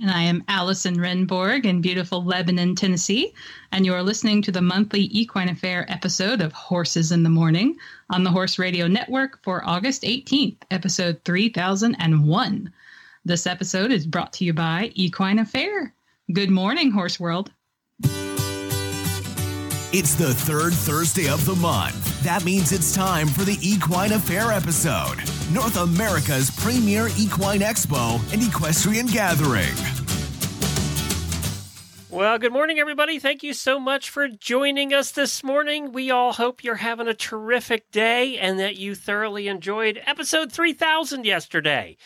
And I am Allison Rehnborg in beautiful Lebanon, Tennessee. And you are listening to the monthly Equine Affaire episode of Horses in the Morning on the Horse Radio Network for August 18th, episode 3001. This episode is brought to you by Equine Affaire. Good morning, Horse World. It's the third Thursday of the month. That means it's time for the Equine Affaire episode, North America's premier equine expo and equestrian gathering. Well, good morning, everybody. Thank you so much for joining us this morning. We all hope you're having a terrific day and that you thoroughly enjoyed episode 3000 yesterday.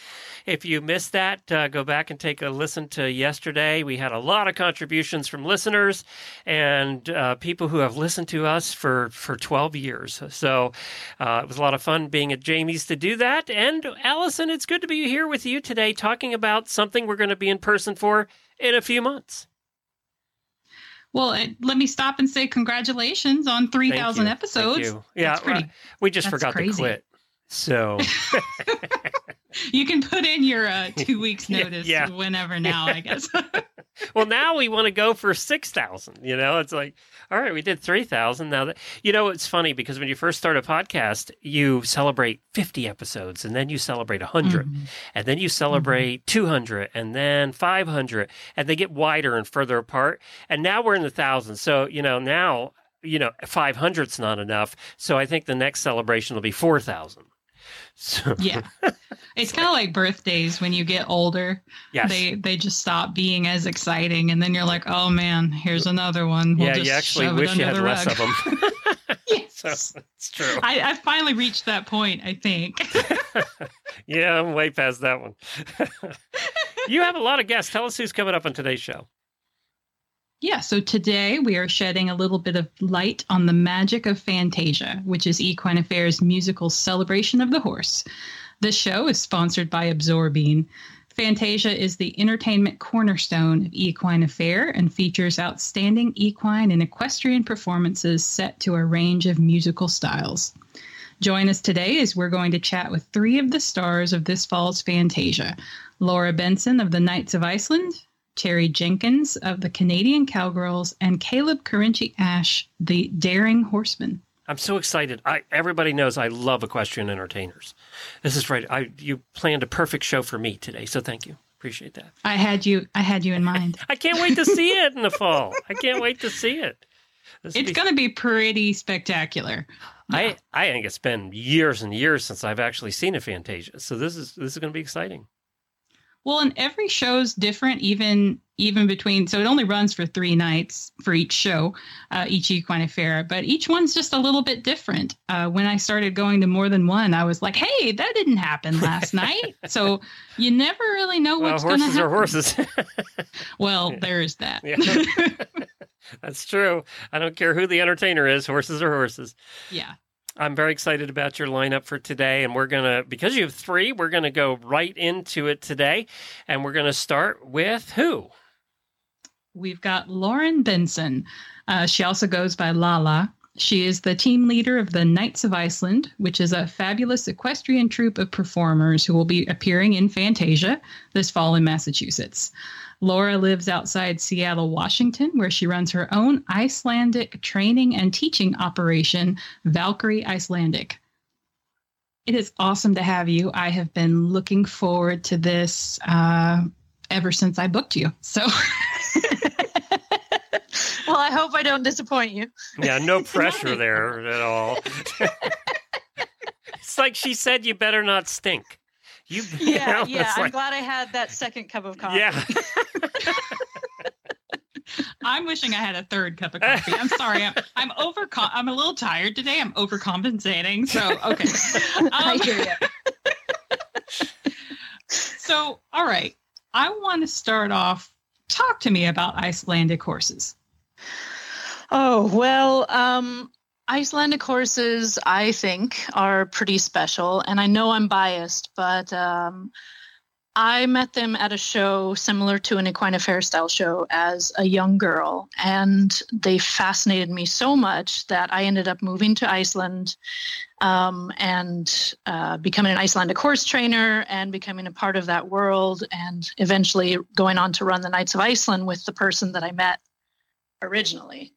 If you missed that, uh, go back and take a listen to yesterday. We had a lot of contributions from listeners and uh, people who have listened to us for, for 12 years. So uh, it was a lot of fun being at Jamie's to do that. And Allison, it's good to be here with you today talking about something we're going to be in person for in a few months. Well, let me stop and say congratulations on 3,000 episodes. Yeah, pretty, we just forgot crazy. to quit. So you can put in your uh, two weeks notice Yeah. whenever now, I guess. well, now we want to go for six thousand. You know, it's like, all right, we did three thousand. Now that you know, it's funny because when you first start a podcast, you celebrate fifty episodes, and then you celebrate hundred, Mhm. and then you celebrate two hundred, and then five hundred, and they get wider and further apart. And now we're in the thousands. So you know now. You know, 500's not enough. So I think the next celebration will be 4,000. So, yeah. It's kind of like birthdays when you get older. yes. They they just stop being as exciting and then you're like, "Oh man, here's another one." We'll yeah, just you actually wish you had the less of them. yes. so it's true. I, I finally reached that point, I think. yeah, I'm way past that one. you have a lot of guests. Tell us who's coming up on today's show. Yeah, so today we are shedding a little bit of light on the magic of Fantasia, which is Equine Affaire's musical celebration of the horse. This show is sponsored by Absorbine. Fantasia is the entertainment cornerstone of Equine Affaire and features outstanding equine and equestrian performances set to a range of musical styles. Join us today as we're going to chat with three of the stars of this fall's Fantasia Laura Benson of the Knights of Iceland, Terry Jenkins of the Canadian Cowgirls, and Caleb Carinci-Asch, the Daring Horseman. I'm so excited. I everybody knows I love equestrian entertainers. This is right. I you planned a perfect show for me today, so thank you. Appreciate that. I had you I had you in mind. I can't wait to see it in the fall. I can't wait to see it. This It's be- going to be pretty spectacular. I I think it's been years and years since I've actually seen a Fantasia, so this is this is going to be exciting. Well, and every show's different, even even between. So it only runs for three nights for each show, uh, each equine affaire. But each one's just a little bit different. Uh, when I started going to more than one, I was like, "Hey, that didn't happen last night." So you never really know Well, what's going to horses happen. are horses. Well, there's that. That's true. I don't care who the entertainer is. Horses are horses. yeah. I'm very excited about your lineup for today. And we're going to, because you have three, we're going to go right into it today. And we're going to start with who? We've got Lauren Benson. Uh, she also goes by Lala. She is the team leader of the Knights of Iceland, which is a fabulous equestrian troupe of performers who will be appearing in Fantasia this fall in Massachusetts. Laura lives outside Seattle, Washington, where she runs her own Icelandic training and teaching operation, Valkyrie Icelandic. It is awesome to have you. I have been looking forward to this uh, ever since I booked you. So. Well, I hope I don't disappoint you. Yeah, no pressure there at all. it's like she said, you better not stink. You, you Yeah, know, yeah. I'm like- glad I had that second cup of coffee. yeah. I'm wishing I had a third cup of coffee. I'm sorry. I'm, I'm over. I'm a little tired today. I'm overcompensating. So okay. I Um, hear you. so all right. I want to start off. Talk to me about Icelandic horses. Oh, well, um, Icelandic horses, I think, are pretty special. And I know I'm biased, but um, I met them at a show similar to an equine affairs style show as a young girl, and they fascinated me so much that I ended up moving to Iceland um, and uh, becoming an Icelandic horse trainer and becoming a part of that world, and eventually going on to run the Knights of Iceland with the person that I met originally.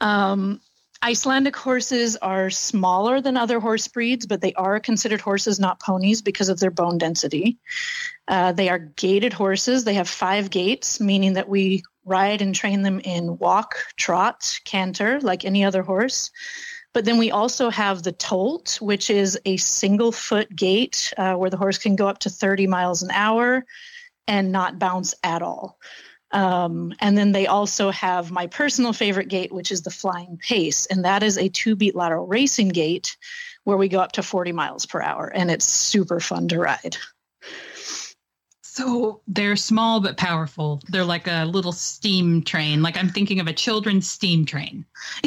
Um, Icelandic horses are smaller than other horse breeds, but they are considered horses, not ponies, because of their bone density. Uh, they are gaited horses. They have five gaits, meaning that we ride and train them in walk, trot, canter, like any other horse. But then we also have the tolt, which is a single foot gait uh, where the horse can go up to 30 miles an hour and not bounce at all. Um, and then they also have my personal favorite gait, which is the flying pace. And that is a two beat lateral racing gait where we go up to 40 miles per hour. And it's super fun to ride. So they're small but powerful. They're like a little steam train. Like I'm thinking of a children's steam train.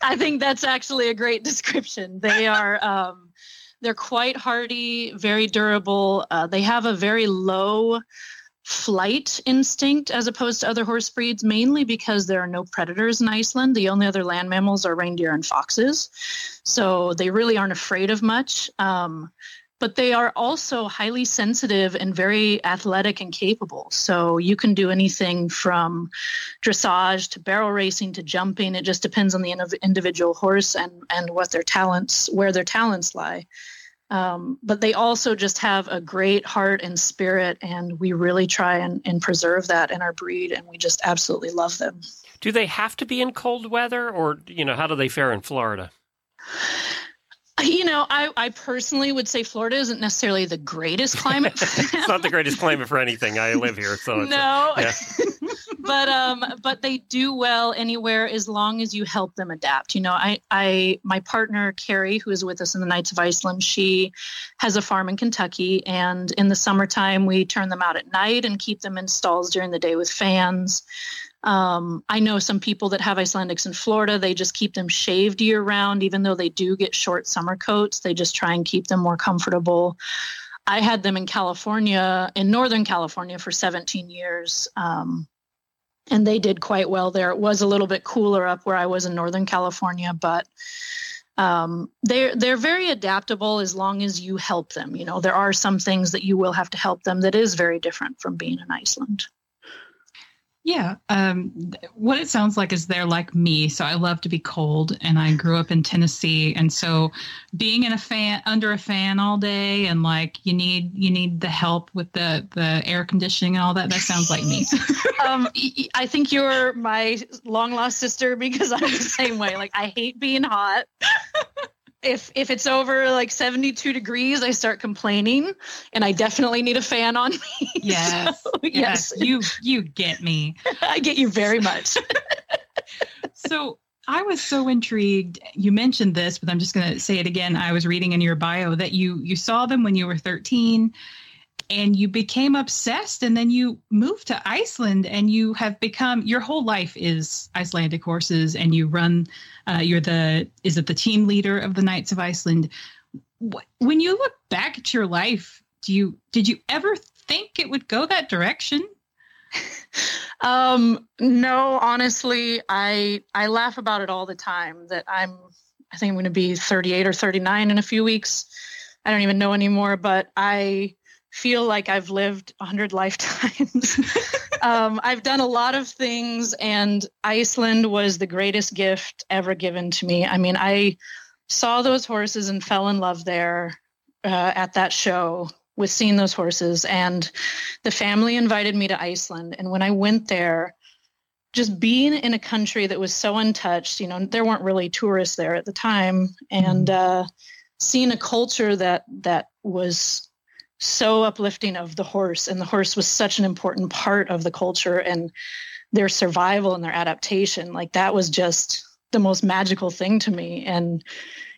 I think that's actually a great description. They are. Um, they're quite hardy, very durable. Uh, they have a very low flight instinct as opposed to other horse breeds, mainly because there are no predators in Iceland. The only other land mammals are reindeer and foxes. So they really aren't afraid of much. Um, but they are also highly sensitive and very athletic and capable. So you can do anything from dressage to barrel racing to jumping. It just depends on the individual horse and, and what their talents, where their talents lie. Um, but they also just have a great heart and spirit, and we really try and, and preserve that in our breed, and we just absolutely love them. Do they have to be in cold weather, or you know, how do they fare in Florida? You know, I, I personally would say Florida isn't necessarily the greatest climate. it's not the greatest climate for anything. I live here, so no. A, yeah. but um, but they do well anywhere as long as you help them adapt. You know, I I my partner Carrie, who is with us in the Knights of Iceland, she has a farm in Kentucky, and in the summertime we turn them out at night and keep them in stalls during the day with fans. Um, I know some people that have Icelandics in Florida, they just keep them shaved year round, even though they do get short summer coats. They just try and keep them more comfortable. I had them in California, in Northern California, for 17 years. Um, and they did quite well there. It was a little bit cooler up where I was in Northern California, but um, they're they're very adaptable as long as you help them. You know, there are some things that you will have to help them that is very different from being in Iceland. Yeah. Um, what it sounds like is they're like me. So I love to be cold and I grew up in Tennessee. And so being in a fan under a fan all day and like you need you need the help with the the air conditioning and all that, that sounds like me. um, I think you're my long lost sister because I'm the same way. Like I hate being hot if if it's over like 72 degrees i start complaining and i definitely need a fan on me. Yes so, yes. yes. You you get me. I get you very much. So i was so intrigued. You mentioned this but i'm just going to say it again. I was reading in your bio that you you saw them when you were 13 and you became obsessed and then you moved to Iceland and you have become your whole life is Icelandic horses and you run uh, you're the is it the team leader of the Knights of Iceland? When you look back at your life do you did you ever think it would go that direction? Um no honestly i i laugh about it all the time that i'm i think i'm going to be 38 or 39 in a few weeks. I don't even know anymore but i feel like I've lived 100 lifetimes. um, I've done a lot of things, and Iceland was the greatest gift ever given to me. I mean, I saw those horses and fell in love there uh, at that show with seeing those horses. And the family invited me to Iceland. And when I went there, just being in a country that was so untouched, you know, there weren't really tourists there at the time, and mm-hmm. uh, seeing a culture that that was so uplifting of the horse and the horse was such an important part of the culture and their survival and their adaptation like that was just the most magical thing to me and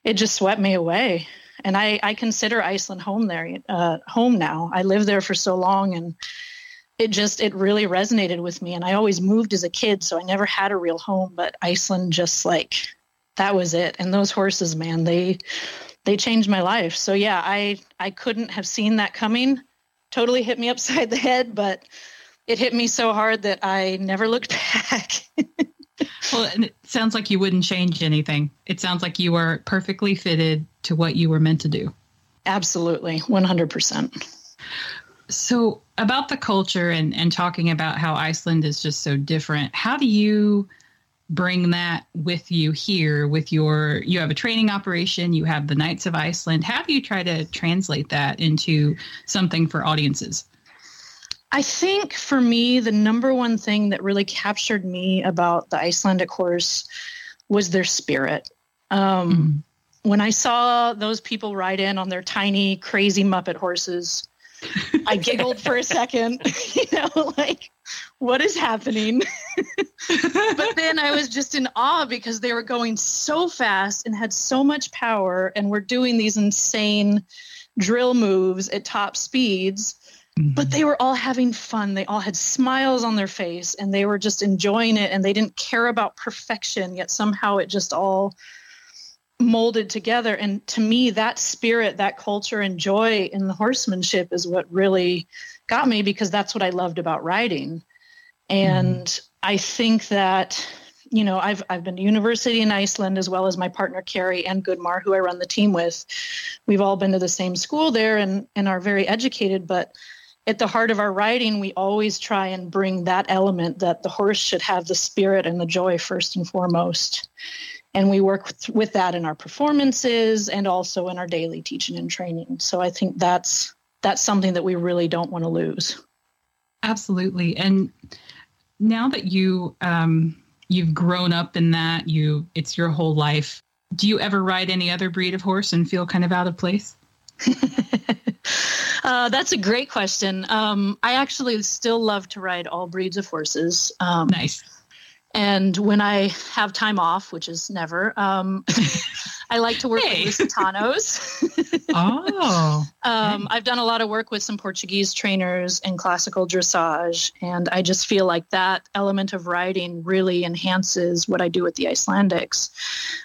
it just swept me away and I, I consider Iceland home there, uh, home now. I lived there for so long, and it just it really resonated with me. And I always moved as a kid, so I never had a real home. But Iceland just like that was it. And those horses, man, they they changed my life. So yeah, I I couldn't have seen that coming. Totally hit me upside the head, but it hit me so hard that I never looked back. well, it sounds like you wouldn't change anything. It sounds like you were perfectly fitted to what you were meant to do. Absolutely, 100%. So, about the culture and, and talking about how Iceland is just so different, how do you bring that with you here with your you have a training operation you have the knights of iceland how do you try to translate that into something for audiences I think for me, the number one thing that really captured me about the Icelandic horse was their spirit. Um, mm. When I saw those people ride in on their tiny, crazy Muppet horses, I giggled for a second, you know, like, what is happening? but then I was just in awe because they were going so fast and had so much power and were doing these insane drill moves at top speeds mm-hmm. but they were all having fun. They all had smiles on their face and they were just enjoying it and they didn't care about perfection, yet somehow it just all molded together. And to me, that spirit, that culture, and joy in the horsemanship is what really got me because that's what I loved about riding. And mm. I think that you know I've I've been to university in Iceland as well as my partner Carrie and Gudmar, who I run the team with. We've all been to the same school there and and are very educated, but at the heart of our writing, we always try and bring that element that the horse should have the spirit and the joy first and foremost. And we work with, with that in our performances and also in our daily teaching and training. So I think that's that's something that we really don't want to lose. Absolutely. And now that you um, you've grown up in that, you it's your whole life. Do you ever ride any other breed of horse and feel kind of out of place? Uh, that's a great question. Um, I actually still love to ride all breeds of horses. Um, nice. And when I have time off, which is never, um, I like to work hey. with Lusitanos. oh. Um, I've done a lot of work with some Portuguese trainers and classical dressage. And I just feel like that element of riding really enhances what I do with the Icelandics.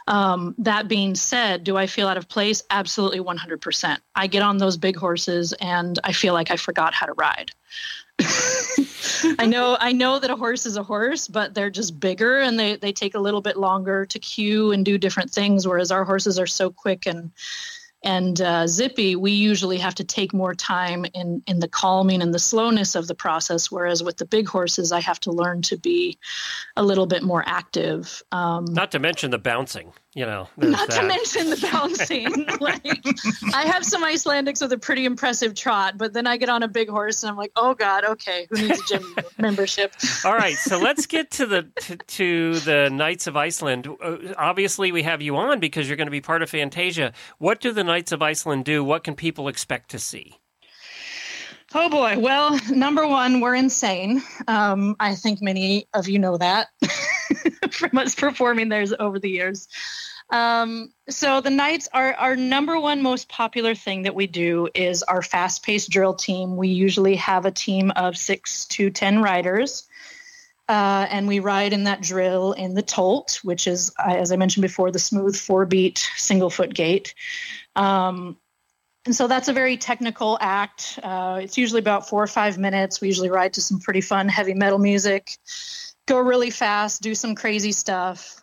Um, that being said, do I feel out of place? Absolutely 100%. I get on those big horses and I feel like I forgot how to ride. I know I know that a horse is a horse, but they're just bigger and they, they take a little bit longer to cue and do different things, whereas our horses are so quick and and uh, zippy, we usually have to take more time in in the calming and the slowness of the process. Whereas with the big horses, I have to learn to be a little bit more active. Um, Not to mention the bouncing you know. Not that. to mention the bouncing. like, I have some Icelandics with a pretty impressive trot, but then I get on a big horse and I'm like, oh god, okay, who needs a gym membership? All right, so let's get to the to, to the Knights of Iceland. Uh, obviously, we have you on because you're going to be part of Fantasia. What do the Knights of Iceland do? What can people expect to see? Oh boy. Well, number one, we're insane. Um, I think many of you know that from us performing theirs over the years. Um, so the Knights are our number one most popular thing that we do is our fast-paced drill team. We usually have a team of six to ten riders, uh, and we ride in that drill in the Tolt, which is, as I mentioned before, the smooth four-beat single foot gait. Um, and so that's a very technical act. Uh, it's usually about four or five minutes. We usually ride to some pretty fun heavy metal music, go really fast, do some crazy stuff.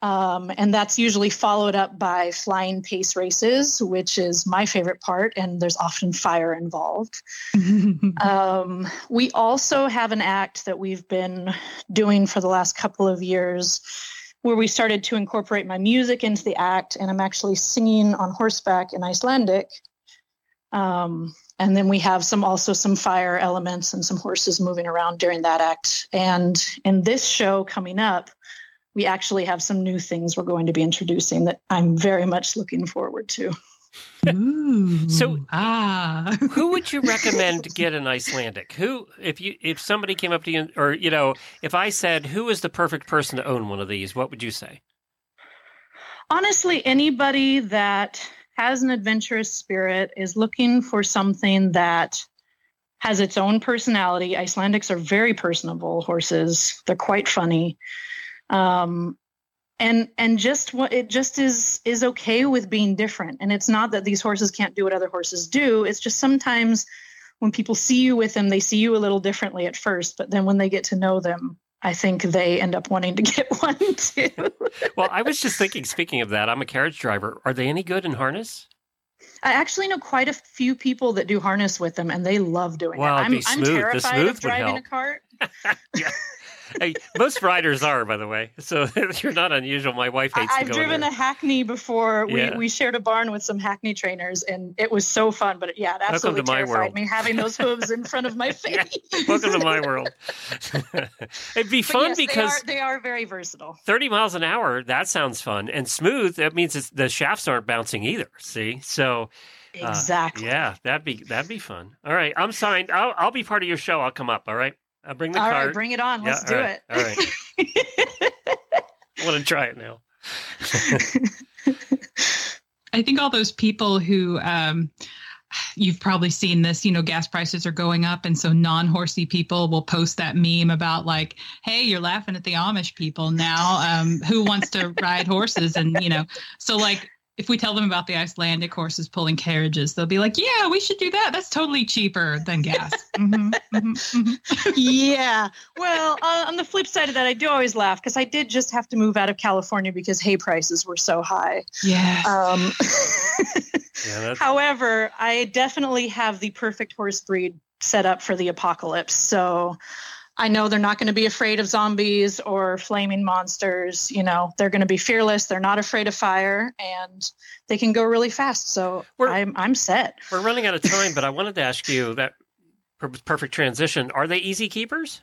Um, and that's usually followed up by flying pace races, which is my favorite part, and there's often fire involved. um, we also have an act that we've been doing for the last couple of years where we started to incorporate my music into the act, and I'm actually singing on horseback in Icelandic. Um, and then we have some also some fire elements and some horses moving around during that act. And in this show coming up, we actually have some new things we're going to be introducing that I'm very much looking forward to. Ooh, so ah who would you recommend get an Icelandic? Who if you if somebody came up to you or you know, if I said who is the perfect person to own one of these, what would you say? Honestly, anybody that has an adventurous spirit, is looking for something that has its own personality. Icelandics are very personable horses. They're quite funny. Um, and and just what it just is is okay with being different. And it's not that these horses can't do what other horses do. It's just sometimes when people see you with them, they see you a little differently at first, but then when they get to know them, I think they end up wanting to get one too. well, I was just thinking, speaking of that, I'm a carriage driver. Are they any good in harness? I actually know quite a few people that do harness with them, and they love doing well, it. I'm, I'm terrified of driving a cart. yeah hey, most riders are, by the way. So you're not unusual. My wife hates. I, have driven there. a hackney before. We yeah. we shared a barn with some hackney trainers, and it was so fun. But yeah, it absolutely terrified me having those hooves in front of my face. Yeah. Welcome to my world. It'd be fun yes, because they are, they are, very versatile. Thirty miles an hour. That sounds fun and smooth. That means the shafts aren't bouncing either. See, so. Uh, exactly. Uh, yeah, that'd be that'd be fun. All right, I'm signed. I'll I'll be part of your show. I'll come up. All right. I'll bring the all cart. Right, bring it on. Let's yeah, do right, it. All right. I want to try it now. I think all those people who um, you've probably seen this, you know, gas prices are going up. And so non horsey people will post that meme about, like, hey, you're laughing at the Amish people now. Um, who wants to ride horses? And, you know, so like if we tell them about the Icelandic horses pulling carriages, they'll be like, "Yeah, we should do that. That's totally cheaper than gas." mm-hmm, mm-hmm, mm-hmm. yeah. Well, uh, on the flip side of that, I do always laugh because I did just have to move out of California because hay prices were so high. Yeah. Um, yeah however, I definitely have the perfect horse breed set up for the apocalypse. So I know they're not going to be afraid of zombies or flaming monsters. You know, they're going to be fearless. They're not afraid of fire, and they can go really fast. So we're, I'm I'm set. We're running out of time, but I wanted to ask you that perfect transition. Are they easy keepers?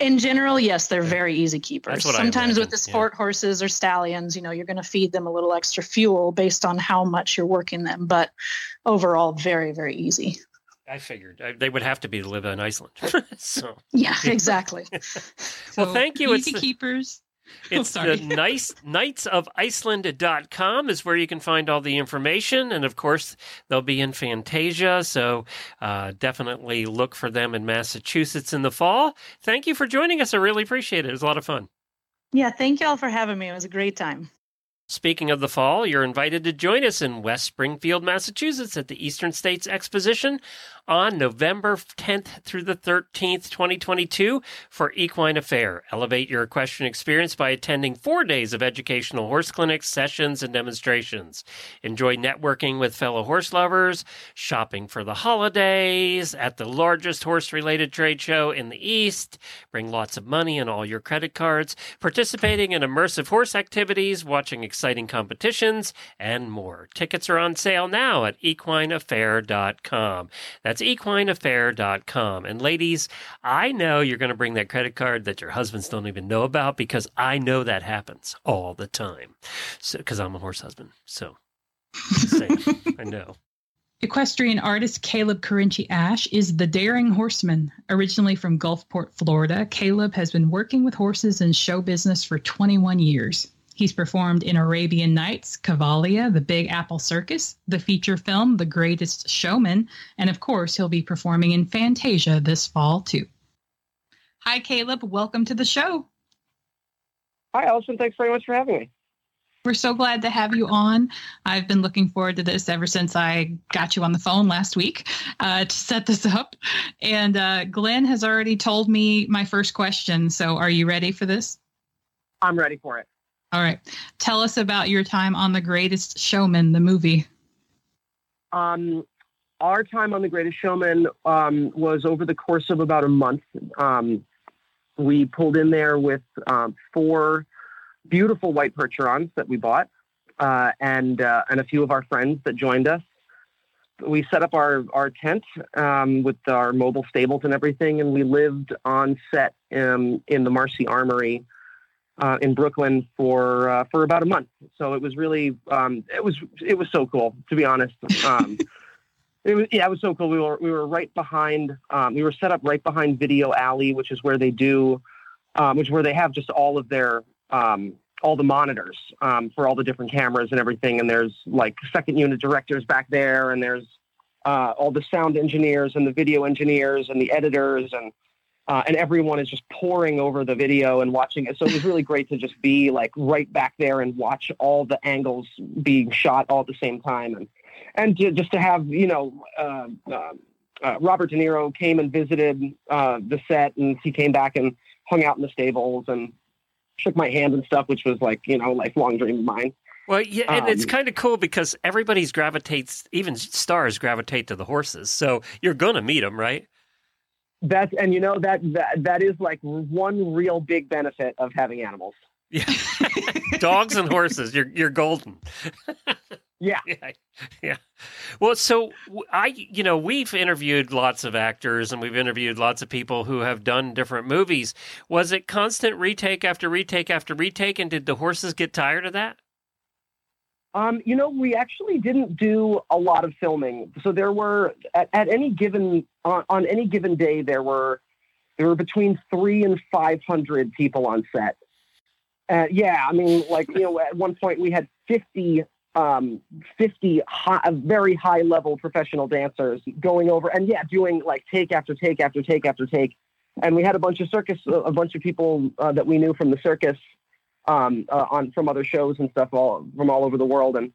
In general, yes, they're very easy keepers. Sometimes with the sport yeah. horses or stallions, you know, you're going to feed them a little extra fuel based on how much you're working them, but overall, very, very easy. I figured I, they would have to be to live in Iceland. so yeah, exactly. well, thank you. It's keepers. It's oh, the nice knights of Iceland.com is where you can find all the information. And of course, they'll be in Fantasia. So uh, definitely look for them in Massachusetts in the fall. Thank you for joining us. I really appreciate it. It was a lot of fun. Yeah, thank you all for having me. It was a great time. Speaking of the fall, you're invited to join us in West Springfield, Massachusetts at the Eastern States Exposition on November 10th through the 13th, 2022 for Equine Affaire. Elevate your equestrian experience by attending four days of educational horse clinics, sessions, and demonstrations. Enjoy networking with fellow horse lovers, shopping for the holidays at the largest horse related trade show in the East, bring lots of money and all your credit cards, participating in immersive horse activities, watching exciting competitions, and more. Tickets are on sale now at equineaffaire.com. That's that's equineaffaire.com. And ladies, I know you're going to bring that credit card that your husbands don't even know about because I know that happens all the time. So, because I'm a horse husband. So, I know. Equestrian artist Caleb Carinci-Asch is the daring horseman. Originally from Gulfport, Florida, Caleb has been working with horses in show business for 21 years. He's performed in Arabian Nights, Cavalia, The Big Apple Circus, the feature film The Greatest Showman, and of course, he'll be performing in Fantasia this fall too. Hi, Caleb. Welcome to the show. Hi, Allison. Thanks very much for having me. We're so glad to have you on. I've been looking forward to this ever since I got you on the phone last week uh, to set this up. And uh, Glenn has already told me my first question. So, are you ready for this? I'm ready for it. All right. Tell us about your time on The Greatest Showman, the movie. Um, our time on The Greatest Showman um, was over the course of about a month. Um, we pulled in there with um, four beautiful white percherons that we bought, uh, and uh, and a few of our friends that joined us. We set up our our tent um, with our mobile stables and everything, and we lived on set um, in the Marcy Armory uh, in Brooklyn for uh, for about a month. So it was really um, it was it was so cool to be honest. Um, it was yeah, it was so cool. We were we were right behind. Um, we were set up right behind Video Alley, which is where they do, um, which is where they have just all of their um, all the monitors um, for all the different cameras and everything. And there's like second unit directors back there, and there's uh, all the sound engineers and the video engineers and the editors and uh, and everyone is just poring over the video and watching it. So it was really great to just be like right back there and watch all the angles being shot all at the same time, and and to, just to have you know uh, uh, uh, Robert De Niro came and visited uh, the set, and he came back and hung out in the stables and shook my hand and stuff, which was like you know lifelong dream of mine. Well, yeah, and it's Um, kind of cool because everybody's gravitates, even stars gravitate to the horses. So you're going to meet them, right? That's and you know that that that is like one real big benefit of having animals. Yeah. Dogs and horses, you're you're golden. Yeah. yeah, yeah. Well, so I, you know, we've interviewed lots of actors and we've interviewed lots of people who have done different movies. Was it constant retake after retake after retake, and did the horses get tired of that? Um, you know, we actually didn't do a lot of filming. So there were at, at any given on, on any given day there were there were between three and five hundred people on set. Uh, yeah, I mean, like you know, at one point we had fifty um 50 high, very high level professional dancers going over and yeah doing like take after take after take after take and we had a bunch of circus a bunch of people uh, that we knew from the circus um, uh, on from other shows and stuff all from all over the world, and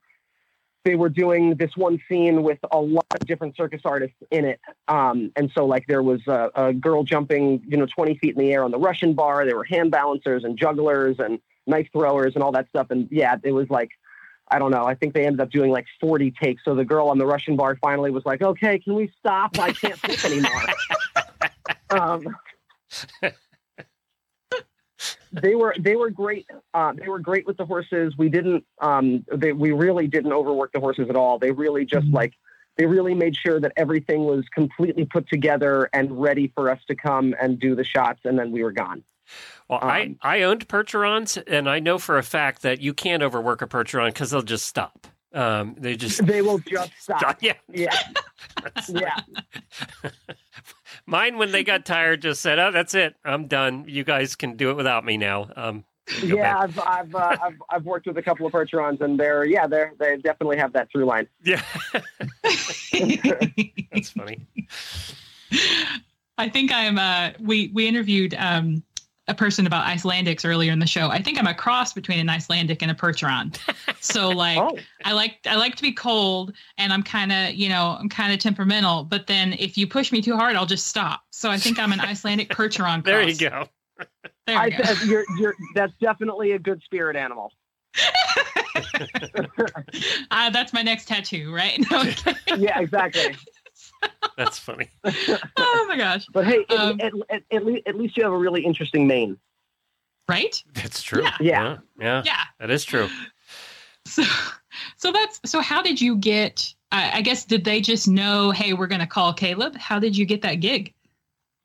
they were doing this one scene with a lot of different circus artists in it. Um, and so, like, there was a, a girl jumping, you know, 20 feet in the air on the Russian bar. There were hand balancers and jugglers and knife throwers and all that stuff. And yeah, it was like. I don't know. I think they ended up doing like 40 takes. So the girl on the Russian bar finally was like, "Okay, can we stop? I can't take anymore." um, they were they were great. Uh, they were great with the horses. We didn't. Um, they, we really didn't overwork the horses at all. They really just like they really made sure that everything was completely put together and ready for us to come and do the shots, and then we were gone. Well, I, Um, I owned Percherons, and I know for a fact that you can't overwork a Percheron because they'll just stop. Um, they just They will just stop. yeah. Yeah, yeah. Mine, when they got tired, just said, "Oh, that's it. I'm done. You guys can do it without me now." Um, Yeah, back. I've I've, uh, I've I've worked with a couple of Percherons, and they're yeah they're they definitely have that through line. yeah. That's funny. I think I'm uh we we interviewed um a person about Icelandics earlier in the show. I think I'm a cross between an Icelandic and a Percheron. So like Oh, I like I like to be cold and I'm kind of, you know, I'm kind of temperamental, but then if you push me too hard, I'll just stop. So I think I'm an Icelandic Percheron cross. There you go. There I, go. you're you're that's definitely a good spirit animal. Uh, that's my next tattoo, right? No, Yeah, exactly. That's funny. oh my gosh. But hey, at, Um, at, at, at, least, at least you have a really interesting mane. Right? That's true. Yeah. Yeah. yeah, Yeah. that is true. So, so that's so. How did you get? I I guess did they just know? Hey, we're going to call Caleb. How did you get that gig?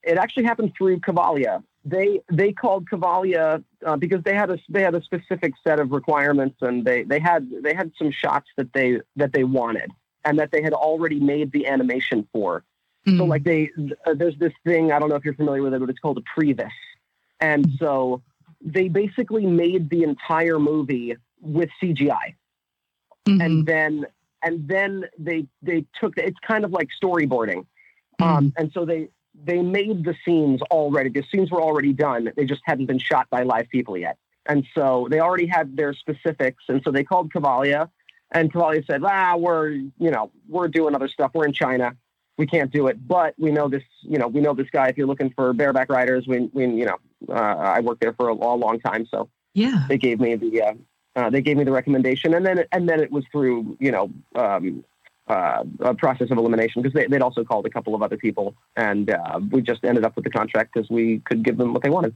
It actually happened through Cavalia. They they called Cavalia uh, because they had a they had a specific set of requirements, and they they had they had some shots that they that they wanted, and that they had already made the animation for. So Mm. like they uh, there's this thing I don't know if you're familiar with it, but it's called a previs, and so they basically made the entire movie with CGI. Mhm. and then and then they they took it's kind of like storyboarding um and so they they made the scenes already the scenes were already done they just hadn't been shot by live people yet and so they already had their specifics and so they called Cavalia and Cavalia said ah we're you know we're doing other stuff. We're in China. We can't do it. But we know this you know we know this guy. If you're looking for bareback riders we, we you know uh, I worked there for a, a long time. So yeah. they gave me the uh, uh, they gave me the recommendation, and then and then it was through you know um, uh, a process of elimination because they, they'd also called a couple of other people, and uh, we just ended up with the contract because we could give them what they wanted.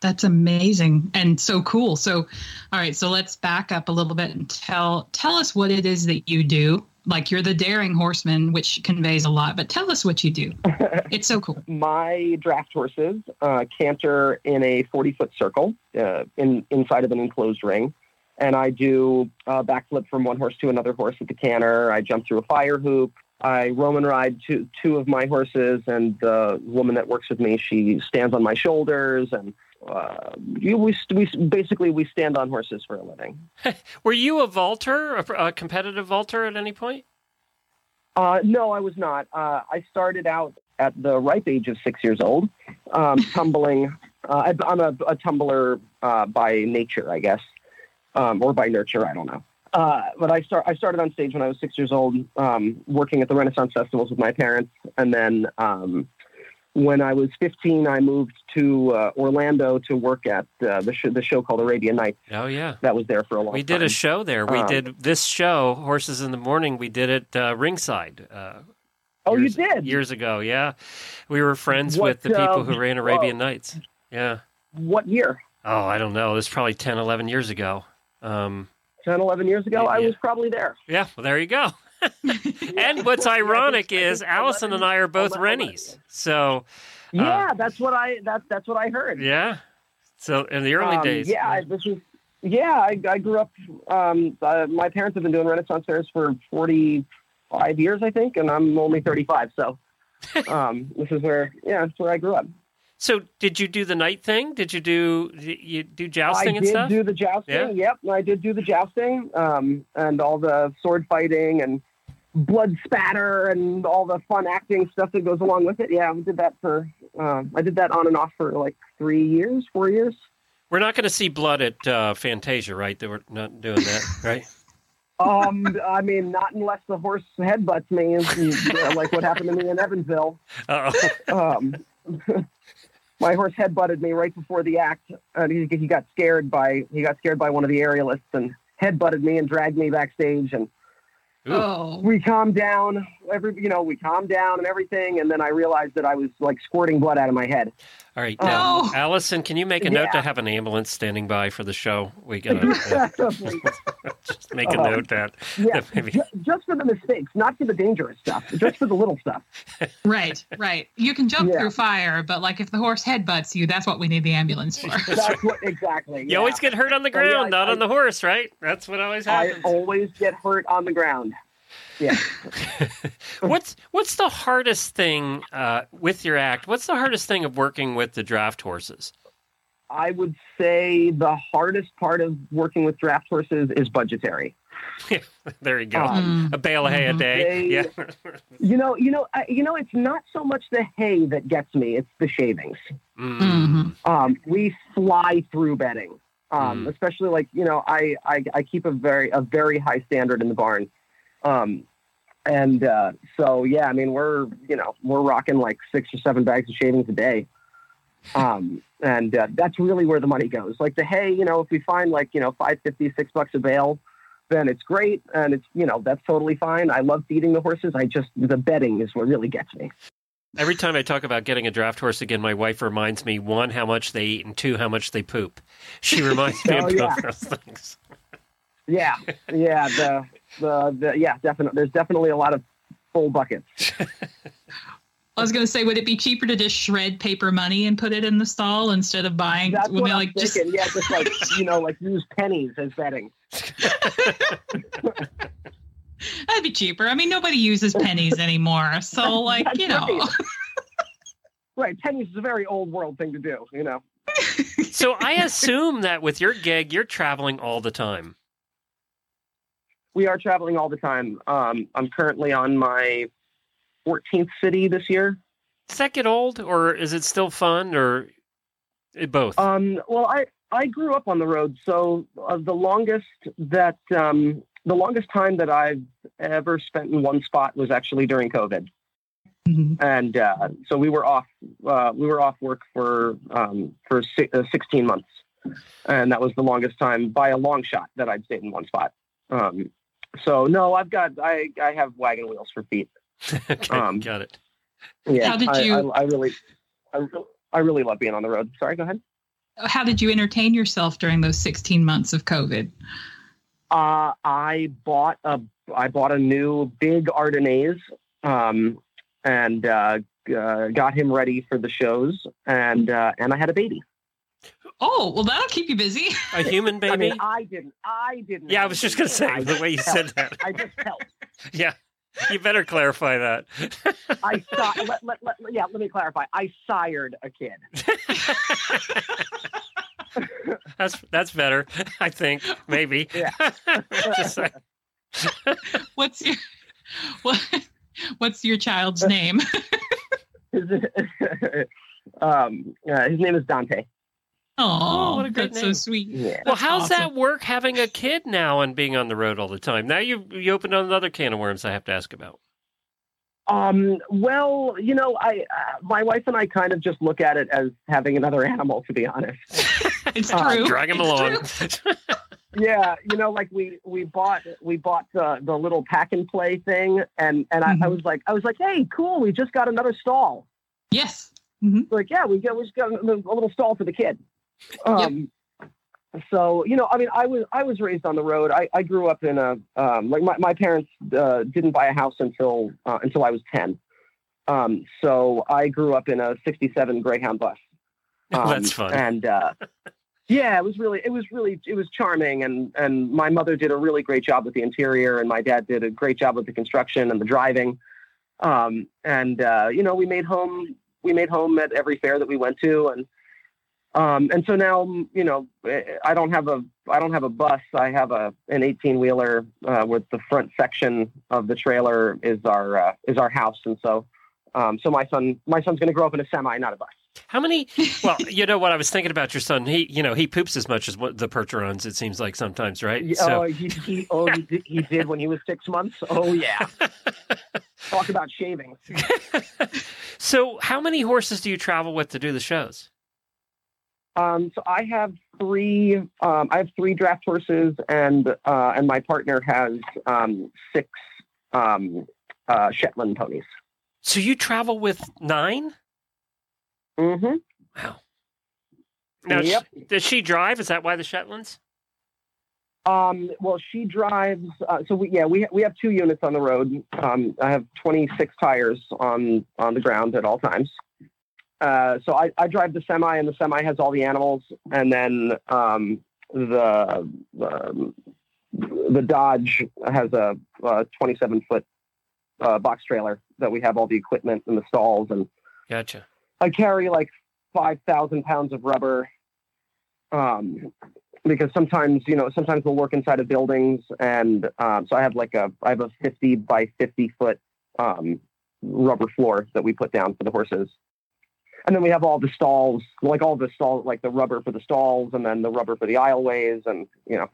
That's amazing and so cool. So, all right, so let's back up a little bit and tell tell us what it is that you do. Like you're the daring horseman, which conveys a lot, but tell us what you do. It's so cool. My draft horses uh, canter in a forty foot circle uh, in inside of an enclosed ring. And I do a backflip from one horse to another horse at the canter. I jump through a fire hoop. I Roman ride two two of my horses, and the woman that works with me, she stands on my shoulders, and uh, you- we we basically we stand on horses for a living. Were you a vaulter, a, a competitive vaulter at any point? Uh, no, I was not. Uh, I started out at the ripe age of six years old, um, tumbling. Uh, I, I'm a, a tumbler uh, by nature, I guess, um, or by nurture. I don't know. Uh, but I start. I started on stage when I was six years old, um, working at the Renaissance festivals with my parents, and then um, when I was 15, I moved to uh, Orlando to work at uh, the, sh- the show called Arabian Nights. Oh yeah. That was there for a long time. We time. did a show there. We Um, did this show, Horses in the Morning. We did it uh, ringside. Uh, oh, years, you did. years ago. Yeah, we were friends What, with the people uh, who ran. Arabian Nights. Yeah. What year? Oh, I don't know. This is probably 10, 11 years ago. Um, 10, 11 years ago. I Yeah. was probably there. yeah. Well, there you go. and what's I ironic is Allison and I are both 11 Rennies. So Yeah, that's what I that's that's what I heard. Uh, yeah. So in the early Um, days. Yeah, I, this was. Yeah, I, I grew up. Um, uh, my parents have been doing Renaissance fairs for forty-five years, I think, and I'm only thirty-five. So, um, this is where, yeah, that's where I grew up. So did you do the knight thing? Did you do you do jousting I and did do the jousting. Yeah? Yep, I did do the jousting, um, and all the sword fighting and blood spatter and all the fun acting stuff that goes along with it. Yeah, I did that for. Uh, I did that on and off for like three years, four years. We're not going to see blood at uh, Fantasia, right? That we're not doing that, right? Um, I mean, not unless the horse headbutts me, and, like what happened to me in Evansville. Um, my horse headbutted me right before the act, and he, he got scared by he got scared by one of the aerialists and headbutted me and dragged me backstage. And Ooh. Oh, we calmed down. Every you know, we calmed down and everything. And then I realized that I was like squirting blood out of my head. All right, Oh. now, No. Allison, can you make a note Yeah. to have an ambulance standing by for the show? We gotta uh, just make a Uh-huh. note that, yeah, that maybe. ju- just for the mistakes, not for the dangerous stuff, just for the little stuff. right, right. You can jump Yeah. through fire, but like if the horse headbutts you, that's what we need the ambulance for. That's what exactly. You always get hurt on the So, yeah, ground, not I- on the horse, right? That's what always happens. I always get hurt on the ground. Yeah. what's what's the hardest thing uh, with your act? What's the hardest thing of working with the draft horses? I would say the hardest part of working with draft horses is budgetary. there you go. Um, a bale of hay a day. They- yeah. You know, you know, I, you know. It's not so much the hay that gets me; it's the shavings. Mm. Mhm. Um, we fly through bedding, um, Mm. especially like you know, I, I I keep a very a very high standard in the barn, um, and uh, so yeah, I mean we're you know we're rocking like six or seven bags of shavings a day, um, and uh, that's really where the money goes. Like the hay, you know, if we find like you know five fifty six bucks a bale. Then it's great, and it's you know that's totally fine. I love feeding the horses. I just the bedding is what really gets me. Every time I talk about getting a draft horse again, my wife reminds me one how much they eat and two how much they poop. She reminds me Oh, of yeah. both those things. Yeah, yeah, the, the the yeah, definitely. There's definitely a lot of full buckets. I was going to say, would it be cheaper to just shred paper money and put it in the stall instead of buying? That's would what we, I'm like just thinking. Yeah, just like you know, like use pennies as bedding. that'd be cheaper. I mean, nobody uses pennies anymore, so like you know, right. Right, pennies is a very old world thing to do. You know. So I assume that with your gig, you're traveling all the time. We are traveling all the time. Um, I'm currently on my 14th city this year. Does that get old, or is it still fun, or eh, both? Um, well, I I grew up on the road, so uh, the longest that um, the longest time that I've ever spent in one spot was actually during COVID. Mhm. and uh, so we were off. Uh, we were off work for um, for si- uh, 16 months, and that was the longest time by a long shot that I'd stayed in one spot. Um, so no, I've got I I have wagon wheels for feet. okay, um, got it. Yeah, How did I, you- I, I really, I, re- I really love being on the road. Sorry, go ahead. how did you entertain yourself during those 16 months of COVID? Uh, I bought a I bought a new big Ardennais, um, and uh, uh, got him ready for the shows, and uh, and I had a baby. Oh, well, that'll keep you busy. A human baby? I mean, I didn't. I didn't. yeah, I was just going to say I the way you just said that. I just helped. Yeah. You better clarify that. I saw, let, let, let, yeah, let me clarify. I sired a kid. that's that's better. I think maybe. Yeah. Just say- What's your what? What's your child's name? Um, uh, his name is Dante. Oh, what a great that's name. so sweet. Yeah. well, That's how's that work having a kid now and being on the road all the time? Now you you opened another can of worms. I have to ask about. Um, well, you know, I uh, my wife and I kind of just look at it as having another animal, to be honest. It's Uh, true. Drag him It's along. yeah, you know, like we we bought we bought the the little pack and play thing, and and I, I Mhm. was like I was like, hey, cool, we just got another stall. Yes. hmm Like, yeah, we got we just got a, a little stall for the kid. Um, So you know, I mean, I was I was raised on the road. I, I grew up in a um, like my my parents uh, didn't buy a house until uh, until I was ten. Um, so I grew up in a '67 Greyhound bus. Um, That's fun. And uh, yeah, it was really it was really it was charming, and and my mother did a really great job with the interior, and my dad did a great job with the construction and the driving. Um, and uh, you know, we made home we made home at every fair that we went to, and um, and so now you know I don't have a I don't have a bus. I have a an 18 wheeler uh, with the front section of the trailer is our uh, is our house, and so um, so my son my son's going to grow up in a semi, not a bus. How many? Well, you know what I was thinking about your son. He, you know, he poops as much as what the percherons. It seems like sometimes, right? Yeah, So- oh, he, he, oh, he, did, he did when he was six months. Oh yeah. Talk about shaving. so, how many horses do you travel with to do the shows? Um, so I have three. Um, I have three draft horses, and uh, and my partner has um, six um, uh, Shetland ponies. So you travel with nine? Mm-hmm. Wow. Now, Yep. sh- does she drive? Is that why the Shetlands? Um, well, she drives. Uh, so we, yeah, we we have two units on the road. Um, I have 26 tires on on the ground at all times. Uh, so I, I drive the semi, and the semi has all the animals, and then um, the um, the Dodge has a, a 27 foot uh, box trailer that we have all the equipment and the stalls, and Gotcha. I carry like 5,000 pounds of rubber. Um, because sometimes, you know, sometimes we'll work inside of buildings. And, um, so I have like a, I have a 50 by 50 foot, um, rubber floor that we put down for the horses. And then we have all the stalls, like all the stalls, like the rubber for the stalls and then the rubber for the aisleways. And, you know,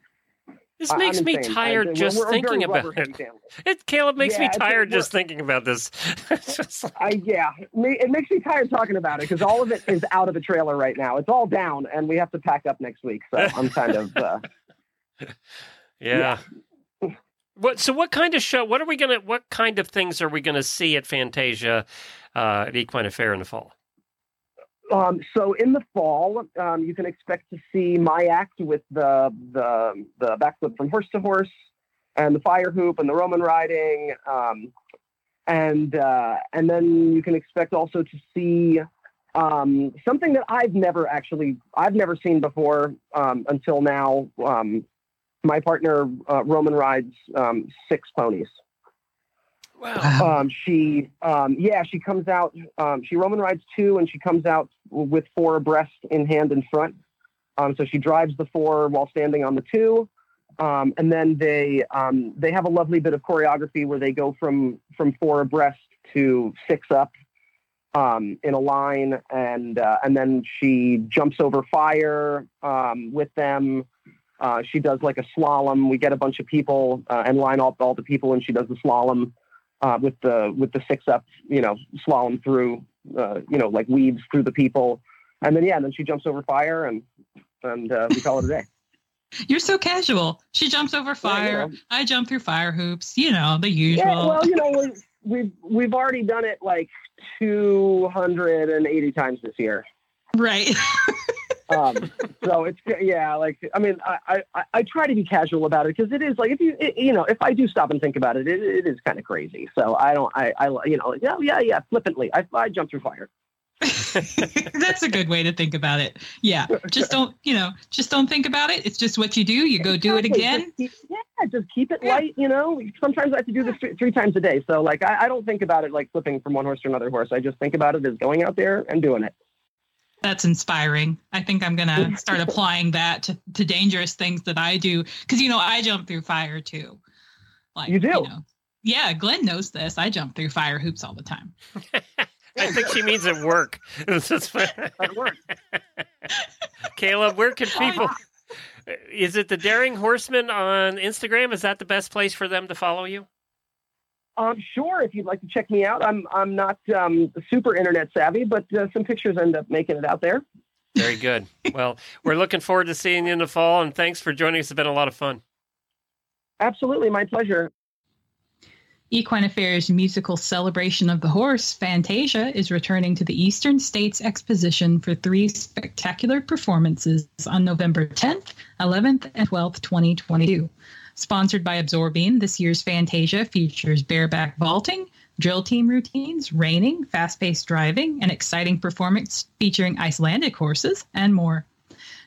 This I- makes I'm me insane. tired I- just we're thinking about it. It Caleb makes me Yeah, it's- tired just thinking about this. Like- I yeah, it makes me tired talking about it because all of it is out of the trailer right now. It's all down, and we have to pack up next week. So I'm kind of uh, yeah. What? So, what kind of show? What are we gonna? What kind of things are we gonna see at Fantasia, uh, at Equine Affaire in the fall? Um, so in the fall. Um, you can expect to see my act with the the the backflip from horse to horse, and the fire hoop and the Roman riding, um, and uh, and then you can expect also to see. Um, something that I've never actually I've never seen before um, until now. Um, my partner uh, Roman rides six ponies. Wow. Um, she, um, yeah, she comes out. Um, she Roman rides two, and she comes out with four abreast in hand and front. Um, so she drives the four while standing on the two, um, and then they um, they have a lovely bit of choreography where they go from from four abreast to six up um, in a line, and uh, and then she jumps over fire um, with them. Uh, she does like a slalom. We get a bunch of people uh, and line up all the people, and she does the slalom uh, with the with the six up, you know, slalom through, uh, you know, like weaves through the people, and then yeah, and then she jumps over fire, and and uh, we call it a day. You're so casual. She jumps over fire. know. I jump through fire hoops. You know the usual. Yeah, well, you know, we, we've we've already done it like two hundred and eighty times this year. right. Um, so it's yeah, like I mean, I, I, I try to be casual about it because it is like if you it, you know if I do stop and think about it, it, it is kind of crazy. So I don't I I you know yeah yeah yeah flippantly I I jump through fire. That's a good way to think about it. Yeah. Just don't, you know, just don't think about it. It's just what you do. You go do it again. Just keep, yeah, just keep it Yeah. light. You know, sometimes I have to do this three, three times a day. So like, I, I don't think about it like flipping from one horse to another horse. I just think about it as going out there and doing it. That's inspiring. I think I'm going to start applying that to, to dangerous things that I do. Cause you know, I jump through fire too. Like, You do? know, yeah. Glenn knows this. I jump through fire hoops all the time. I think she means at work. At work. Caleb, where can oh, people? Is it the Daring Horseman on Instagram? Is that the best place for them to follow you? Um, sure. If you'd like to check me out, I'm I'm not um, super internet savvy, but uh, some pictures end up making it out there. Very good. Well, we're looking forward to seeing you in the fall, and thanks for joining us. It's been a lot of fun. Absolutely, my pleasure. Equine Affaire's musical celebration of the horse, Fantasia, is returning to the Eastern States Exposition for three spectacular performances on November 10th, 11th, and 12th, 2022. Sponsored by Absorbine, this year's Fantasia features bareback vaulting, drill team routines, reining, fast paced driving, an exciting performance featuring Icelandic horses, and more.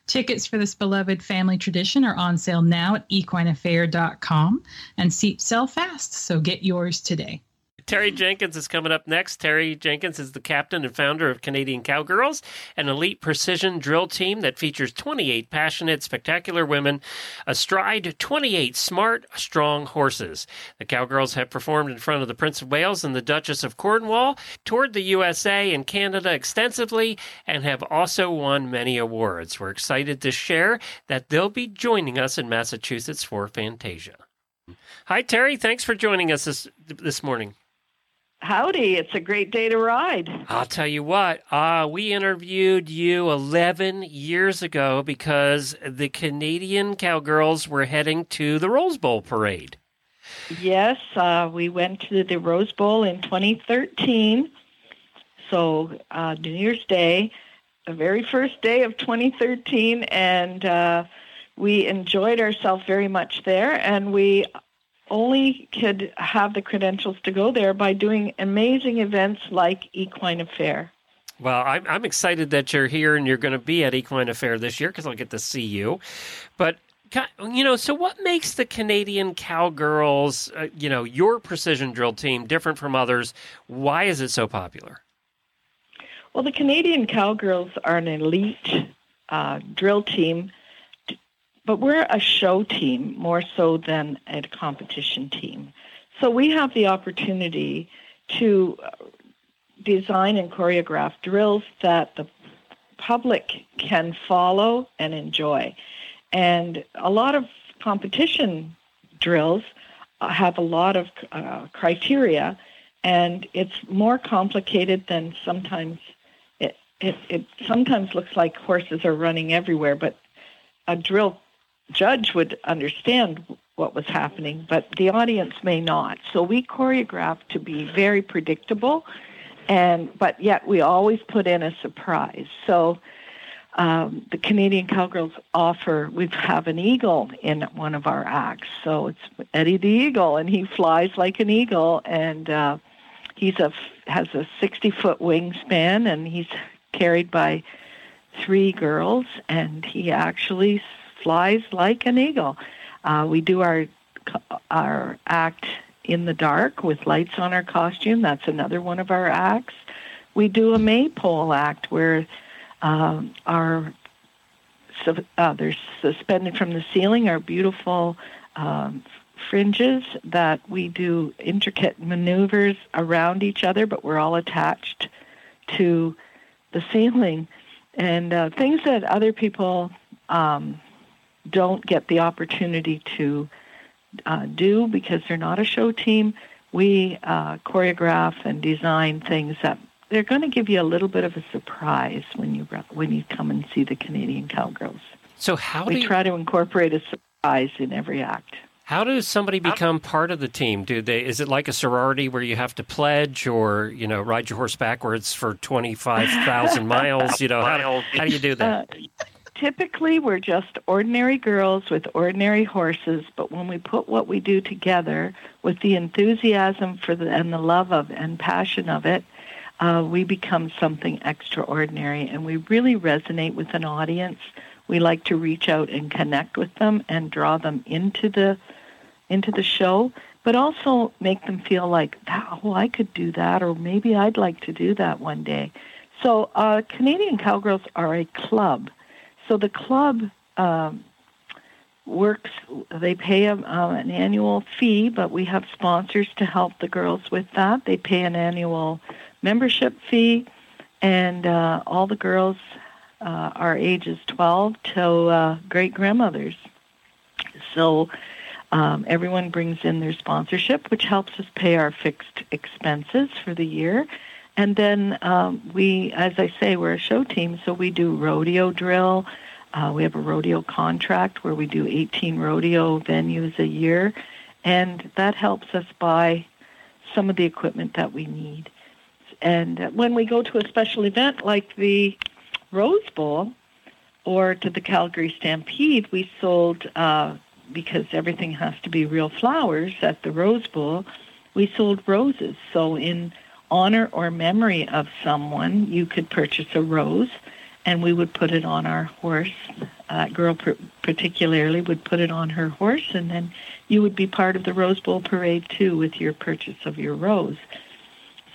Tickets for this beloved family tradition are on sale now at equineaffaire.com and seats sell fast, so get yours today. Terry Jenkins is coming up next. Terry Jenkins is the captain and founder of Canadian Cowgirls, an elite precision drill team that features 28 passionate, spectacular women astride 28 smart, strong horses. The Cowgirls have performed in front of the Prince of Wales and the Duchess of Cornwall, toured the USA and Canada extensively, and have also won many awards. We're excited to share that they'll be joining us in Massachusetts for Fantasia. Hi, Terry. Thanks for joining us this, this morning. Howdy, it's a great day to ride. I'll tell you what, uh, we interviewed you 11 years ago because the Canadian Cowgirls were heading to the Rose Bowl parade. Yes, uh, we went to the Rose Bowl in 2013. So, uh, New Year's Day, the very first day of 2013, and uh, we enjoyed ourselves very much there. And we only could have the credentials to go there by doing amazing events like Equine Affaire. Well, I'm, I'm excited that you're here and you're going to be at Equine Affaire this year because I'll get to see you. But, you know, so what makes the Canadian Cowgirls, uh, you know, your precision drill team different from others? Why is it so popular? Well, the Canadian Cowgirls are an elite uh, drill team, but we're a show team more so than a competition team. So we have the opportunity to uh, design and choreograph drills that the public can follow and enjoy. And a lot of competition drills uh, have a lot of uh, criteria, and it's more complicated than sometimes it, it, it sometimes looks like horses are running everywhere, but a drill judge would understand what was happening, but the audience may not. So we choreograph to be very predictable, and but yet we always put in a surprise. So um, the Canadian Cowgirls offer we have an eagle in one of our acts. So it's Eddie the Eagle, and he flies like an eagle, and uh, he's a has a 60 foot wingspan, and he's carried by three girls, and he actually flies like an eagle. Uh, we do our our act in the dark with lights on our costume. That's another one of our acts. We do a maypole act where um, our uh, they're suspended from the ceiling are beautiful um, fringes that we do intricate maneuvers around each other, but we're all attached to the ceiling and uh, things that other people um, don't get the opportunity to uh, do because they're not a show team. We uh, choreograph and design things that they're going to give you a little bit of a surprise when you when you come and see the Canadian Cowgirls. So how do We you, try to incorporate a surprise in every act. how does somebody become part of the team? Do they is it like a sorority where you have to pledge or you know ride your horse backwards for twenty five thousand miles? You know how, how do you do that? Uh, typically, we're just ordinary girls with ordinary horses, but when we put what we do together with the enthusiasm for the and the love of and passion of it, uh, we become something extraordinary and we really resonate with an audience. We like to reach out and connect with them and draw them into the into the show, but also make them feel like, oh, I could do that, or maybe I'd like to do that one day. So, uh, Canadian Cowgirls are a club. So the club um, works, they pay a, uh, an annual fee, but we have sponsors to help the girls with that. They pay an annual membership fee, and uh, all the girls uh, are ages 12 to uh, great grandmothers. So um, everyone brings in their sponsorship, which helps us pay our fixed expenses for the year. And then um, we, as I say, we're a show team, so we do rodeo drill. Uh, we have a rodeo contract where we do 18 rodeo venues a year, and that helps us buy some of the equipment that we need. And when we go to a special event like the Rose Bowl or to the Calgary Stampede, we sold, uh, because everything has to be real flowers at the Rose Bowl, we sold roses. So in honor or memory of someone, you could purchase a rose and we would put it on our horse. Uh, girl particularly would put it on her horse, and then you would be part of the Rose Bowl parade too with your purchase of your rose.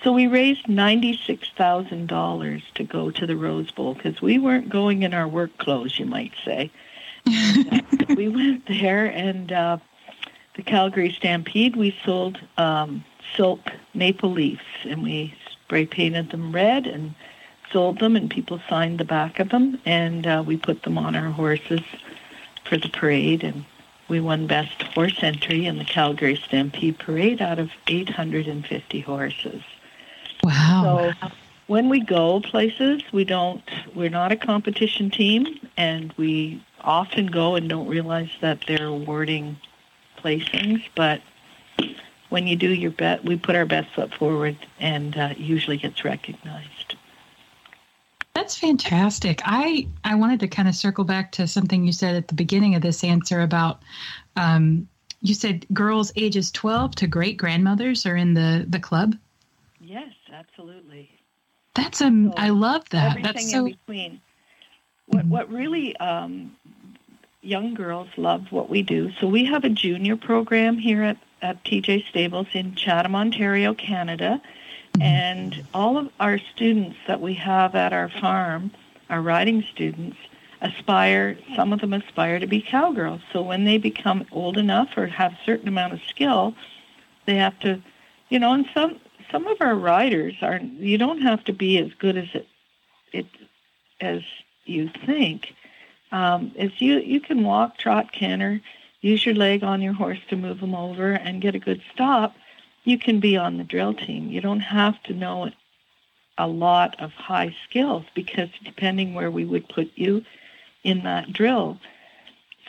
So we raised $96,000 to go to the Rose Bowl because we weren't going in our work clothes, you might say. uh, we went there and uh, the Calgary Stampede, we sold um, silk maple leaves and we spray painted them red and sold them and people signed the back of them and uh, we put them on our horses for the parade and we won best horse entry in the Calgary Stampede Parade out of 850 horses. Wow. So when we go places, we don't, we're not a competition team, and we often go and don't realize that they're awarding placings, but when you do your bet, we put our best foot forward and uh, usually gets recognized. That's fantastic. I I wanted to kind of circle back to something you said at the beginning of this answer about um, you said girls ages 12 to great grandmothers are in the the club. Yes, absolutely. That's um, so I love that. Everything That's so. in between. What what really um, young girls love what we do. So we have a junior program here at at TJ Stables in Chatham, Ontario, Canada, and all of our students that we have at our farm, our riding students, aspire. Some of them aspire to be cowgirls. So when they become old enough or have a certain amount of skill, they have to, you know, and some some of our riders are you don't have to be as good as it it as you think. Um, is you you can walk, trot, canter, use your leg on your horse to move them over and get a good stop. You can be on the drill team. You don't have to know a lot of high skills because depending where we would put you in that drill.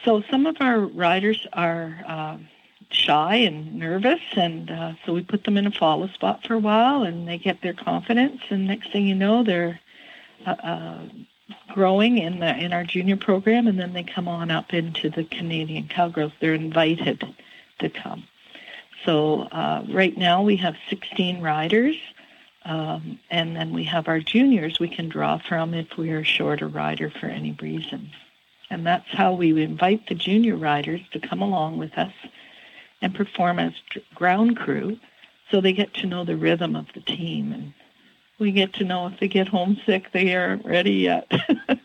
So some of our riders are um, shy and nervous, and uh, so we put them in a follow spot for a while, and they get their confidence, and next thing you know, they're uh, uh, growing in the in our junior program, and then they come on up into the Canadian Cowgirls. They're invited to come. So uh, right now we have 16 riders, um, and then we have our juniors we can draw from if we are short a rider for any reason. And that's how we invite the junior riders to come along with us and perform as ground crew so they get to know the rhythm of the team and we get to know if they get homesick they aren't ready yet.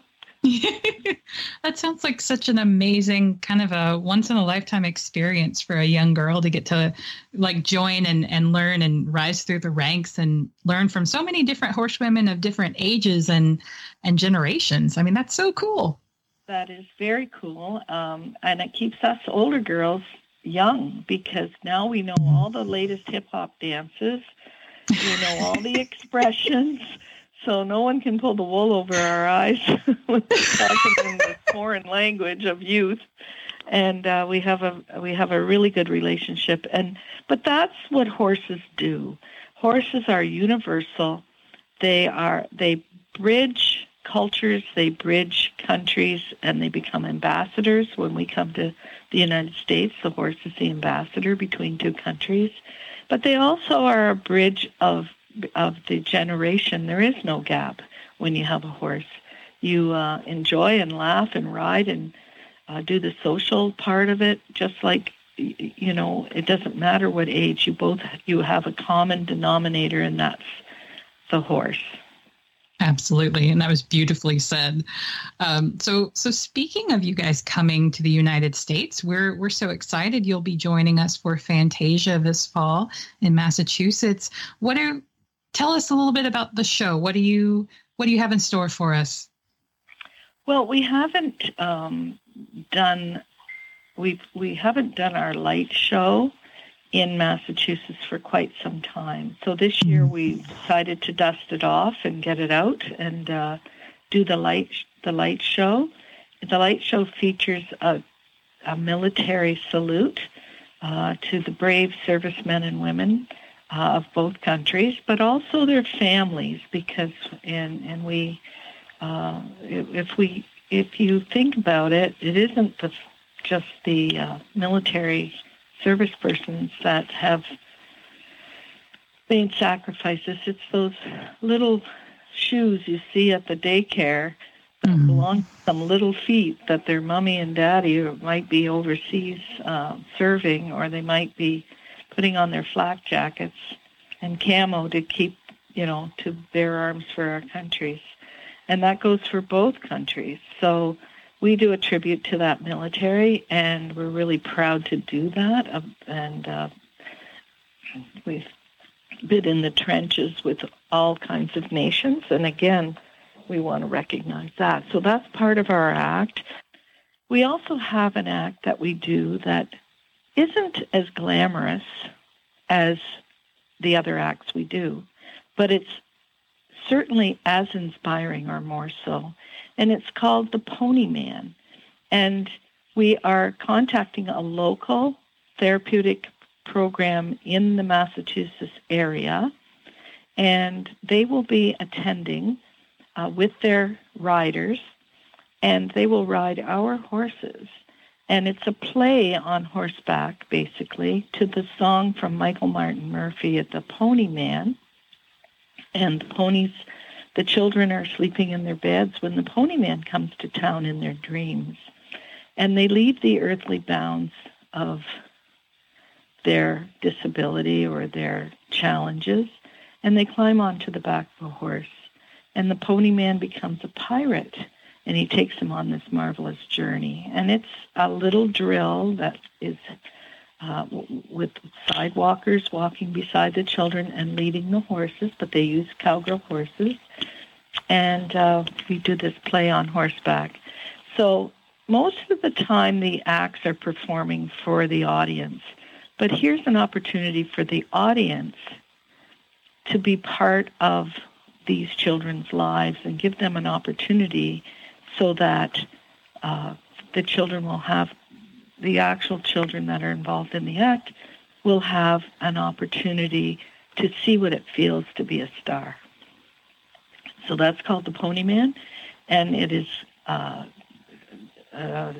That sounds like such an amazing kind of a once in a lifetime experience for a young girl to get to like join and, and learn and rise through the ranks and learn from so many different horsewomen of different ages and and generations. I mean that's so cool. That is very cool um, and it keeps us older girls young because now we know all the latest hip hop dances. We know all the expressions. So no one can pull the wool over our eyes when talking in the foreign language of youth. And uh, we have a we have a really good relationship. And but that's what horses do. Horses are universal. They are they bridge cultures, they bridge countries, and they become ambassadors. When we come to the United States, the horse is the ambassador between two countries. But they also are a bridge of of the generation, there is no gap when you have a horse. You uh, enjoy and laugh and ride and uh, do the social part of it, just like you know. It doesn't matter what age you both you have a common denominator, and that's the horse. Absolutely, and that was beautifully said. Um, so, so speaking of you guys coming to the United States, we're we're so excited you'll be joining us for Fantasia this fall in Massachusetts. What are tell us a little bit about the show? What do you what do you have in store for us? Well, we haven't um, done we we haven't done our light show in Massachusetts for quite some time. So this year mm-hmm. we decided to dust it off and get it out and uh, do the light the light show. The light show features a, a military salute uh, to the brave servicemen and women uh, of both countries, but also their families, because and and we uh, if we if you think about it, it isn't the, just the uh, military service persons that have made sacrifices. It's those little shoes you see at the daycare that mm-hmm. belong to some little feet that their mommy and daddy might be overseas uh, serving, or they might be putting on their flak jackets and camo to keep, you know, to bear arms for our countries. And that goes for both countries. So we do a tribute to that military, and we're really proud to do that. Uh, and uh, we've been in the trenches with all kinds of nations, and again, we want to recognize that. So that's part of our act. We also have an act that we do that isn't as glamorous as the other acts we do, but it's certainly as inspiring or more so and it's called the Pony Man. And we are contacting a local therapeutic program in the Massachusetts area, and they will be attending uh, with their riders, and they will ride our horses. And it's a play on horseback, basically, to the song from Michael Martin Murphey at the Pony Man. And the ponies the children are sleeping in their beds when the pony man comes to town in their dreams. And they leave the earthly bounds of their disability or their challenges and they climb onto the back of a horse. And the pony man becomes a pirate and he takes them on this marvelous journey. And it's a little drill that is uh, with sidewalkers walking beside the children and leading the horses, but they use cowgirl horses. And uh, we do this play on horseback. So most of the time, the acts are performing for the audience. But here's an opportunity for the audience to be part of these children's lives and give them an opportunity so that uh, the children will have the actual children that are involved in the act will have an opportunity to see what it feels to be a star. So that's called the Pony Man, and it is uh, uh,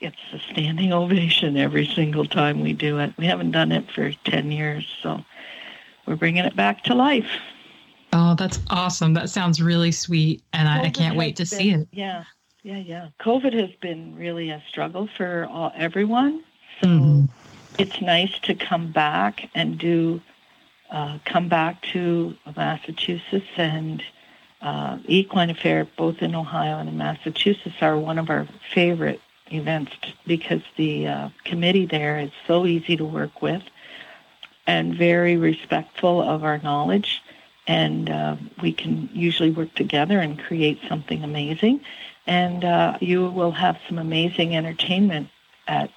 it's a standing ovation every single time we do it. We haven't done it for ten years, so we're bringing it back to life. Oh, that's awesome! That sounds really sweet, and I, I, can't wait to been, see it. Yeah, yeah, yeah. COVID has been really a struggle for all, everyone. So mm-hmm. it's nice to come back and do, uh, come back to Massachusetts and uh, Equine Affaire, both in Ohio and in Massachusetts, are one of our favorite events because the uh, committee there is so easy to work with and very respectful of our knowledge. And uh, we can usually work together and create something amazing and uh, you will have some amazing entertainment at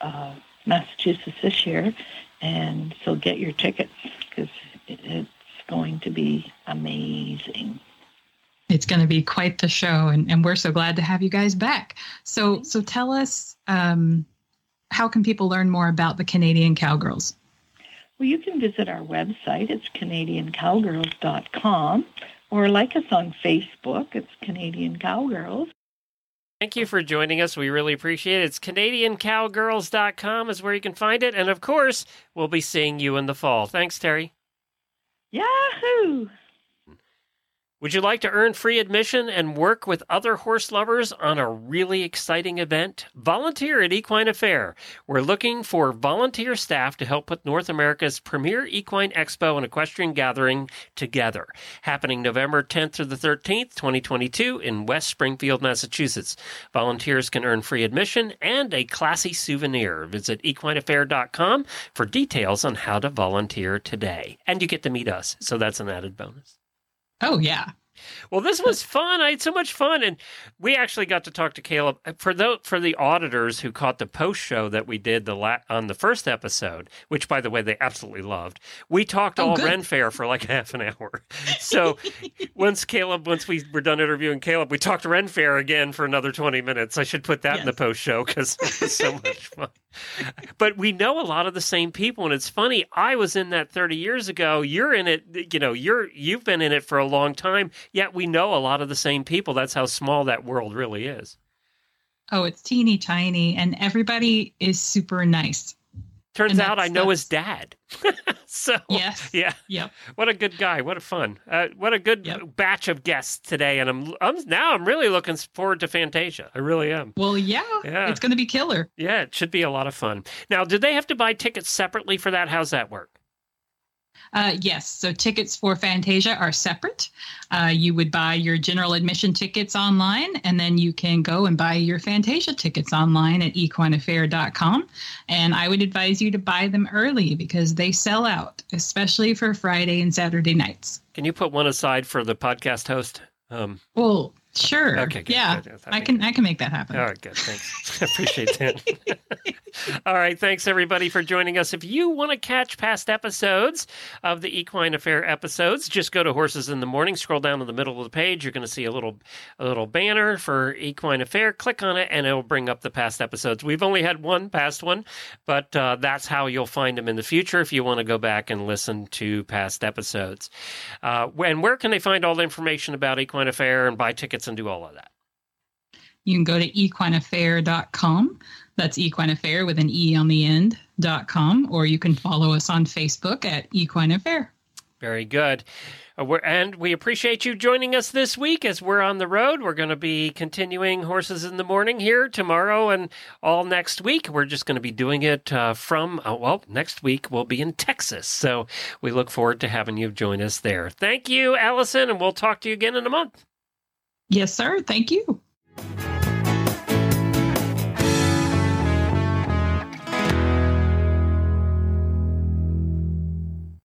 uh, Massachusetts this year. And so get your tickets because it's going to be amazing. It's going to be quite the show, and, and we're so glad to have you guys back. So, so tell us, um, how can people learn more about the Canadian Cowgirls? Well, you can visit our website. It's canadiancowgirls.com or like us on Facebook. It's Canadian Cowgirls. Thank you for joining us. We really appreciate it. It's CanadianCowgirls.com is where you can find it. And of course, we'll be seeing you in the fall. Thanks, Terry. Yahoo! Would you like to earn free admission and work with other horse lovers on a really exciting event? Volunteer at Equine Affaire. We're looking for volunteer staff to help put North America's premier equine expo and equestrian gathering together. Happening November 10th through the 13th, 2022 in West Springfield, Massachusetts. Volunteers can earn free admission and a classy souvenir. Visit equineaffaire.com for details on how to volunteer today. And you get to meet us, so that's an added bonus. Oh, yeah. Well, this was fun. I had so much fun, and we actually got to talk to Caleb uh, for the for the auditors who caught the post show that we did the la- on the first episode, which by the way they absolutely loved. We talked Oh, all good. Ren Fair for like half an hour. So once Caleb, once we were done interviewing Caleb, we talked Ren Fair again for another twenty minutes. I should put that in the post show because it was so much fun. But we know a lot of the same people, and it's funny. I was in that thirty years ago. You're in it. You know, you're you've been in it for a long time. Yet we know a lot of the same people. That's how small that world really is. Oh, it's teeny tiny, and everybody is super nice. Turns out I know his dad. so Yes. yeah, Yep. what a good guy. What a fun. Uh, what a good Yep. batch of guests today. And I'm, I'm now I'm really looking forward to Fantasia. I really am. Well, yeah, Yeah. it's going to be killer. Yeah, it should be a lot of fun. Now, did they have to buy tickets separately for that? How's that work? Uh, yes. So tickets for Fantasia are separate. Uh, you would buy your general admission tickets online, and then you can go and buy your Fantasia tickets online at equineaffaire.com. And I would advise you to buy them early because they sell out, especially for Friday and Saturday nights. Can you put one aside for the podcast host? Um, Well, sure. Okay, good, yeah, good. I can. I can make that happen. All right, good. Thanks. I appreciate that. All right. Thanks, everybody, for joining us. If you want to catch past episodes of the Equine Affaire episodes, just go to Horses in the Morning, scroll down to the middle of the page. You're going to see a little, a little banner for Equine Affaire. Click on it, and it'll bring up the past episodes. We've only had one past one, but uh, that's how you'll find them in the future if you want to go back and listen to past episodes. Uh, and where can they find all the information about Equine Affaire and buy tickets and do all of that? You can go to equineaffaire.com. That's equineaffaire with an E on the end dot com, or you can follow us on Facebook at Equine Affaire. Very good. Uh, and we appreciate you joining us this week as we're on the road. We're going to be continuing Horses in the Morning here tomorrow and all next week. We're just going to be doing it uh, from, uh, well, next week we'll be in Texas. So we look forward to having you join us there. Thank you, Allison, and we'll talk to you again in a month. Yes, sir. Thank you.